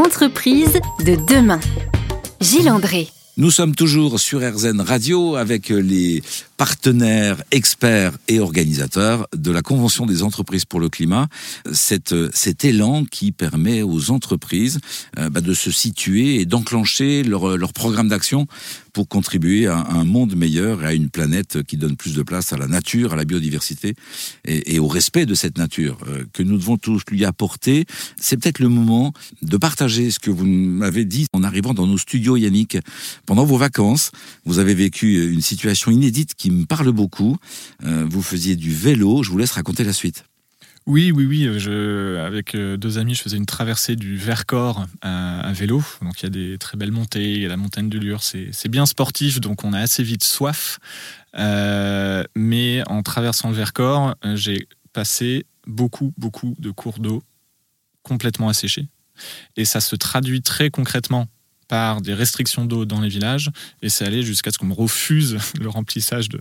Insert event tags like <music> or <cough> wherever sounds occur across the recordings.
Entreprise de demain. Gilles André. Nous sommes toujours sur RZN Radio avec les partenaires, experts et organisateurs de la Convention des entreprises pour le climat. Cet, cet élan qui permet aux entreprises euh, bah, de se situer et d'enclencher leur, leur programme d'action pour contribuer à un monde meilleur et à une planète qui donne plus de place à la nature, à la biodiversité et, et au respect de cette nature euh, que nous devons tous lui apporter. C'est peut-être le moment de partager ce que vous m'avez dit en arrivant dans nos studios, Yannick. Pendant vos vacances, vous avez vécu une situation inédite qui me parle beaucoup. Euh, vous faisiez du vélo. Je vous laisse raconter la suite. Oui, oui, oui. Je, avec euh, deux amis, je faisais une traversée du Vercors à, vélo. Donc il y a des très belles montées, il y a la montagne de Lure. C'est bien sportif, donc on a assez vite soif. Euh, mais en traversant le Vercors, j'ai passé beaucoup, beaucoup de cours d'eau complètement asséchés. Et ça se traduit très concrètement par des restrictions d'eau dans les villages, et c'est allé jusqu'à ce qu'on me refuse <laughs> le remplissage de,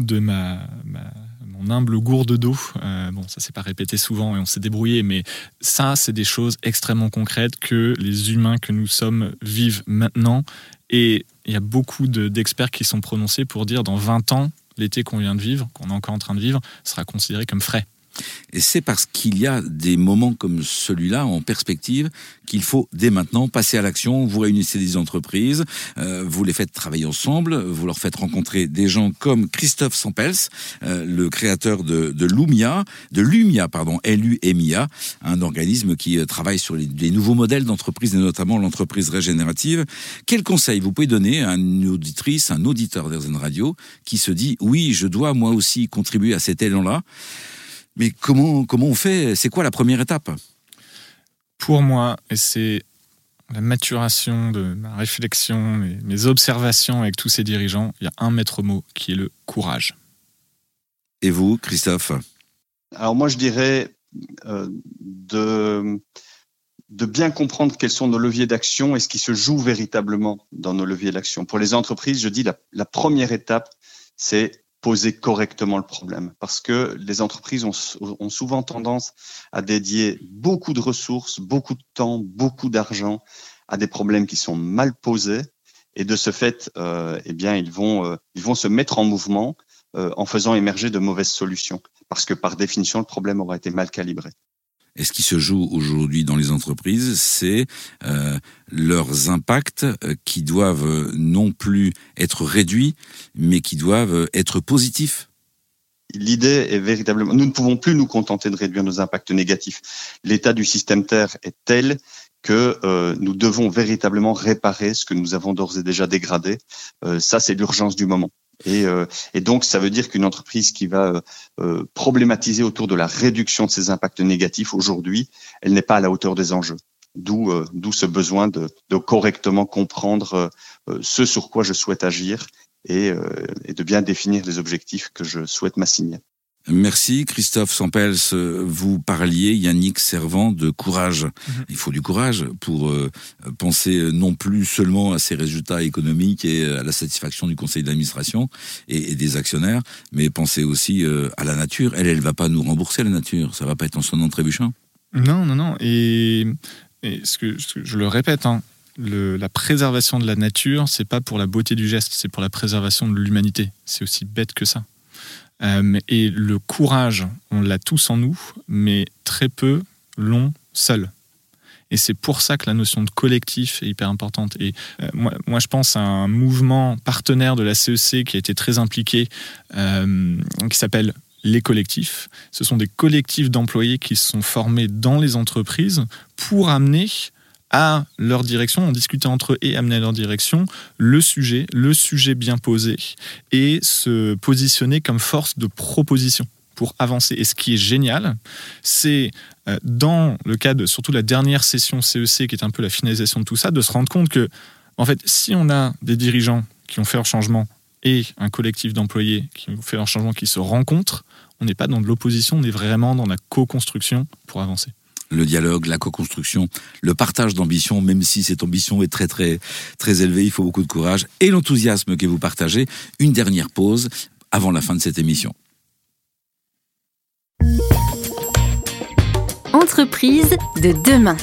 de ma, mon humble gourde d'eau. Euh, bon, ça s'est pas répété souvent et on s'est débrouillé, mais ça, c'est des choses extrêmement concrètes que les humains que nous sommes vivent maintenant. Et il y a beaucoup d'experts qui sont prononcés pour dire dans 20 ans, l'été qu'on vient de vivre, qu'on est encore en train de vivre, sera considéré comme frais. Et c'est parce qu'il y a des moments comme celui-là en perspective qu'il faut dès maintenant passer à l'action. Vous réunissez des entreprises, euh, vous les faites travailler ensemble, vous leur faites rencontrer des gens comme Christophe Sampels, euh, le créateur de, de Lumia, de Lumia, pardon, L-U-M-I-A, un organisme qui euh, travaille sur les, des nouveaux modèles d'entreprise et notamment l'entreprise régénérative. Quel conseil vous pouvez donner à une auditrice, un auditeur d'Airzen Radio qui se dit oui, je dois moi aussi contribuer à cet élan-là mais comment, comment on fait? C'est quoi la première étape? Pour moi, et c'est la maturation de ma réflexion, mes, mes observations avec tous ces dirigeants, il y a un maître mot qui est le courage. Et vous, Christophe? Alors moi, je dirais euh, de, de bien comprendre quels sont nos leviers d'action et ce qui se joue véritablement dans nos leviers d'action. Pour les entreprises, je dis la, la première étape, c'est poser correctement le problème. Parce que les entreprises ont, souvent tendance à dédier beaucoup de ressources, beaucoup de temps, beaucoup d'argent à des problèmes qui sont mal posés. Et de ce fait, euh, eh bien, ils vont, euh, ils vont se mettre en mouvement euh, en faisant émerger de mauvaises solutions. Parce que par définition, le problème aura été mal calibré. Et ce qui se joue aujourd'hui dans les entreprises, c'est euh, leurs impacts euh, qui doivent euh, non plus être réduits, mais qui doivent être positifs. L'idée est véritablement, nous ne pouvons plus nous contenter de réduire nos impacts négatifs. L'état du système Terre est tel que nous devons véritablement réparer ce que nous avons d'ores et déjà dégradé. Ça, c'est l'urgence du moment. Et, euh, et, donc, ça veut dire qu'une entreprise qui va euh, problématiser autour de la réduction de ses impacts négatifs aujourd'hui, elle n'est pas à la hauteur des enjeux. D'où euh, ce besoin de, correctement comprendre ce sur quoi je souhaite agir et de bien définir les objectifs que je souhaite m'assigner. Merci Christophe Sampels. Vous parliez, Yannick Servant, de courage. Mhm. Il faut du courage pour euh, penser non plus seulement à ses résultats économiques et à la satisfaction du conseil d'administration et, des actionnaires, mais penser aussi euh, à la nature. Elle, elle va pas nous rembourser la nature. Ça va pas être en son trébuchant. Non, non, non. Et, ce, que, je le répète, hein, la préservation de la nature, c'est pas pour la beauté du geste, c'est pour la préservation de l'humanité. C'est aussi bête que ça. Euh, et le courage, on l'a tous en nous, mais très peu l'ont seul. Et c'est pour ça que la notion de collectif est hyper importante. Et euh, moi, je pense à un mouvement partenaire de la CEC e qui a été très impliqué, euh, qui s'appelle les collectifs. Ce sont des collectifs d'employés qui se sont formés dans les entreprises pour amener à leur direction, en discuter entre eux et amener à leur direction le sujet, le sujet bien posé, et se positionner comme force de proposition pour avancer. Et ce qui est génial, c'est euh, dans le cas de surtout la dernière session CEC, e qui est un peu la finalisation de tout ça, de se rendre compte que, en fait, si on a des dirigeants qui ont fait leur changement et un collectif d'employés qui ont fait leur changement qui se rencontrent, on n'est pas dans de l'opposition, on est vraiment dans la co-construction pour avancer le dialogue, la co-construction, le partage d'ambition, même si cette ambition est très très très élevée, il faut beaucoup de courage et l'enthousiasme que vous partagez. Une dernière pause avant la fin de cette émission. Entreprise de demain.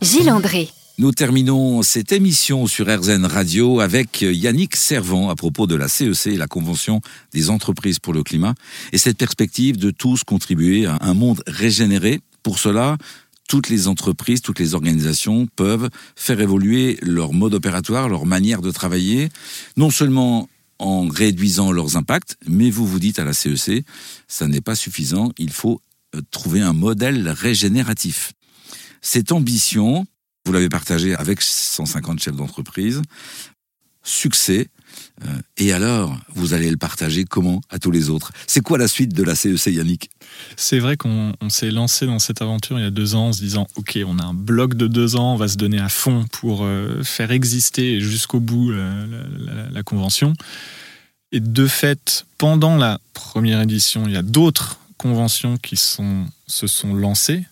Gilles André. Nous terminons cette émission sur RZN Radio avec Yannick Servant à propos de la CEC, la Convention des entreprises pour le climat, et cette perspective de tous contribuer à un monde régénéré. Pour cela, toutes les entreprises, toutes les organisations peuvent faire évoluer leur mode opératoire, leur manière de travailler, non seulement en réduisant leurs impacts, mais vous vous dites à la CEC, ça n'est pas suffisant, il faut euh, trouver un modèle régénératif. Cette ambition, vous l'avez partagé avec 150 chefs d'entreprise. Succès. Euh, et alors, vous allez le partager comment à tous les autres? C'est quoi la suite de la CEC, Yannick? C'est vrai qu'on s'est lancé dans cette aventure il y a deux ans en se disant Ok, on a un bloc de deux ans, on va se donner à fond pour euh, faire exister jusqu'au bout euh, la, convention. Et de fait, pendant la première édition, il y a d'autres conventions qui se sont lancées.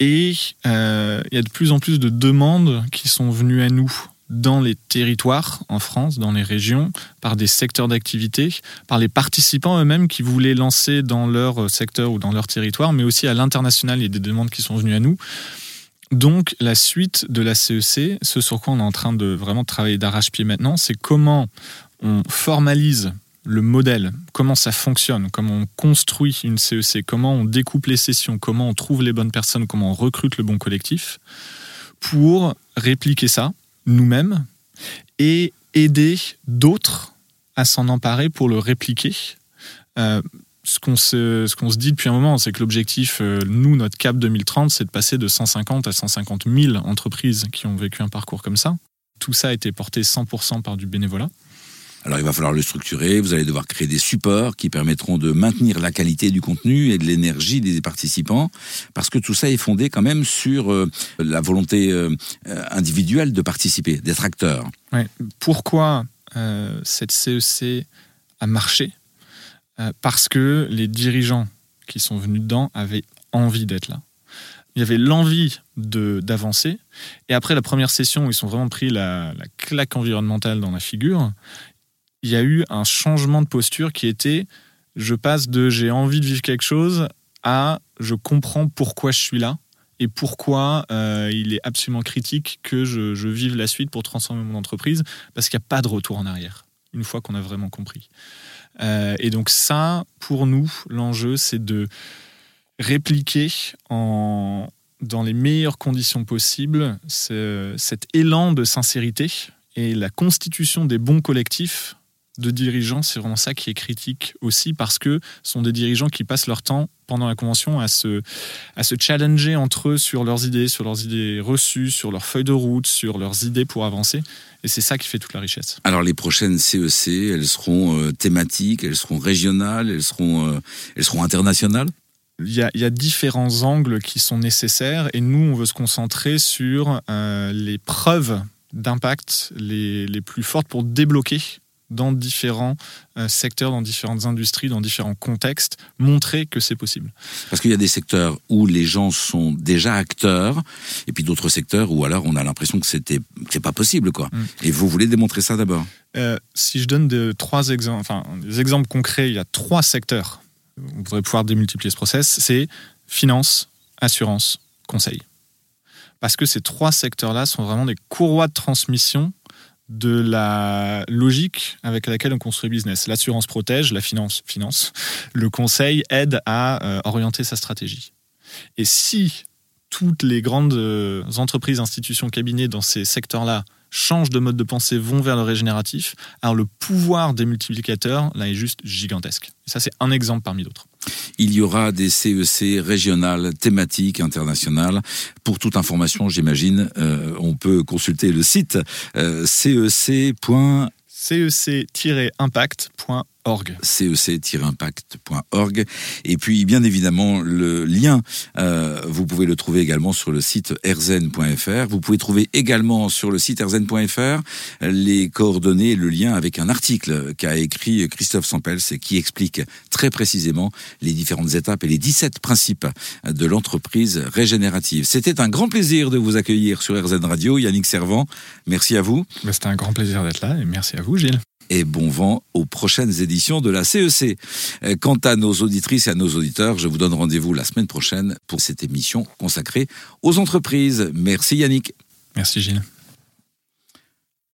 Et il y a de plus en plus de demandes qui sont venues à nous dans les territoires en France, dans les régions, par des secteurs d'activité, par les participants eux-mêmes qui voulaient lancer dans leur secteur ou dans leur territoire, mais aussi à l'international, il y a des demandes qui sont venues à nous. Donc la suite de la CEC, ce sur quoi on est en train de vraiment travailler d'arrache-pied maintenant, c'est comment on formalise le modèle, comment ça fonctionne, comment on construit une CEC, comment on découpe les sessions, comment on trouve les bonnes personnes, comment on recrute le bon collectif, pour répliquer ça nous-mêmes et aider d'autres à s'en emparer pour le répliquer. Euh, ce qu'on se, ce qu'on se dit depuis un moment, c'est que l'objectif, euh, nous, notre cap 2030, c'est de passer de 150 à 150 000 entreprises qui ont vécu un parcours comme ça. Tout ça a été porté 100% par du bénévolat. Alors il va falloir le structurer, vous allez devoir créer des supports qui permettront de maintenir la qualité du contenu et de l'énergie des participants, parce que tout ça est fondé quand même sur euh, la volonté euh, individuelle de participer, d'être acteur. Pourquoi euh, cette CEC a marché? Parce que les dirigeants qui sont venus dedans avaient envie d'être là. Il y avait l'envie d'avancer. Et après la première session où ils sont vraiment pris la claque environnementale dans la figure, il y a eu un changement de posture qui était je passe de j'ai envie de vivre quelque chose à je comprends pourquoi je suis là et pourquoi euh, il est absolument critique que je, vive la suite pour transformer mon entreprise parce qu'il n'y a pas de retour en arrière une fois qu'on a vraiment compris. Euh, et donc ça, pour nous, l'enjeu, c'est de répliquer en, dans les meilleures conditions possibles cet élan de sincérité et la constitution des bons collectifs de dirigeants, c'est vraiment ça qui est critique aussi, parce que ce sont des dirigeants qui passent leur temps pendant la convention à se, à se challenger entre eux sur leurs idées, sur leurs idées reçues, sur leurs feuilles de route, sur leurs idées pour avancer. Et c'est ça qui fait toute la richesse. Alors les prochaines CEC, elles seront euh, thématiques, elles seront régionales, elles seront, euh, elles seront internationales? Il y, a, il y, a, différents angles qui sont nécessaires et nous, on veut se concentrer sur euh, les preuves d'impact les, les plus fortes pour débloquer dans différents euh, secteurs, dans différentes industries, dans différents contextes, montrer que c'est possible. Parce qu'il y a des secteurs où les gens sont déjà acteurs, et puis d'autres secteurs où alors on a l'impression que c'était c'est pas possible quoi. Mm. Et vous voulez démontrer ça d'abord? Euh, Si je donne de, trois exemples, enfin des exemples concrets, il y a trois secteurs. On voudrait pouvoir démultiplier ce process. C'est finance, assurance, conseil. Parce que ces trois secteurs-là sont vraiment des courroies de transmission de la logique avec laquelle on construit business. L'assurance protège, la finance finance, le conseil aide à euh, orienter sa stratégie. Et si toutes les grandes euh, entreprises, institutions, cabinets dans ces secteurs-là changent de mode de pensée, vont vers le régénératif, alors le pouvoir des multiplicateurs, là, est juste gigantesque. Et ça, c'est un exemple parmi d'autres. Il y aura des CEC régionales, thématiques, internationales. Pour toute information, j'imagine, euh, on peut consulter le site euh, cec.cec-impact.org cec-impact.org. Et puis, bien évidemment, le lien, euh, vous pouvez le trouver également sur le site erzen.fr. Vous pouvez trouver également sur le site erzen.fr les coordonnées, le lien avec un article qu'a écrit Christophe Sampels et qui explique très précisément les différentes étapes et les 17 principes de l'entreprise régénérative. C'était un grand plaisir de vous accueillir sur RZN Radio. Yannick Servant, merci à vous. C'était un grand plaisir d'être là et merci à vous, Gilles. Et bon vent aux prochaines éditions de la CEC. Euh, quant à nos auditrices et à nos auditeurs, je vous donne rendez-vous la semaine prochaine pour cette émission consacrée aux entreprises. Merci Yannick. Merci Gilles.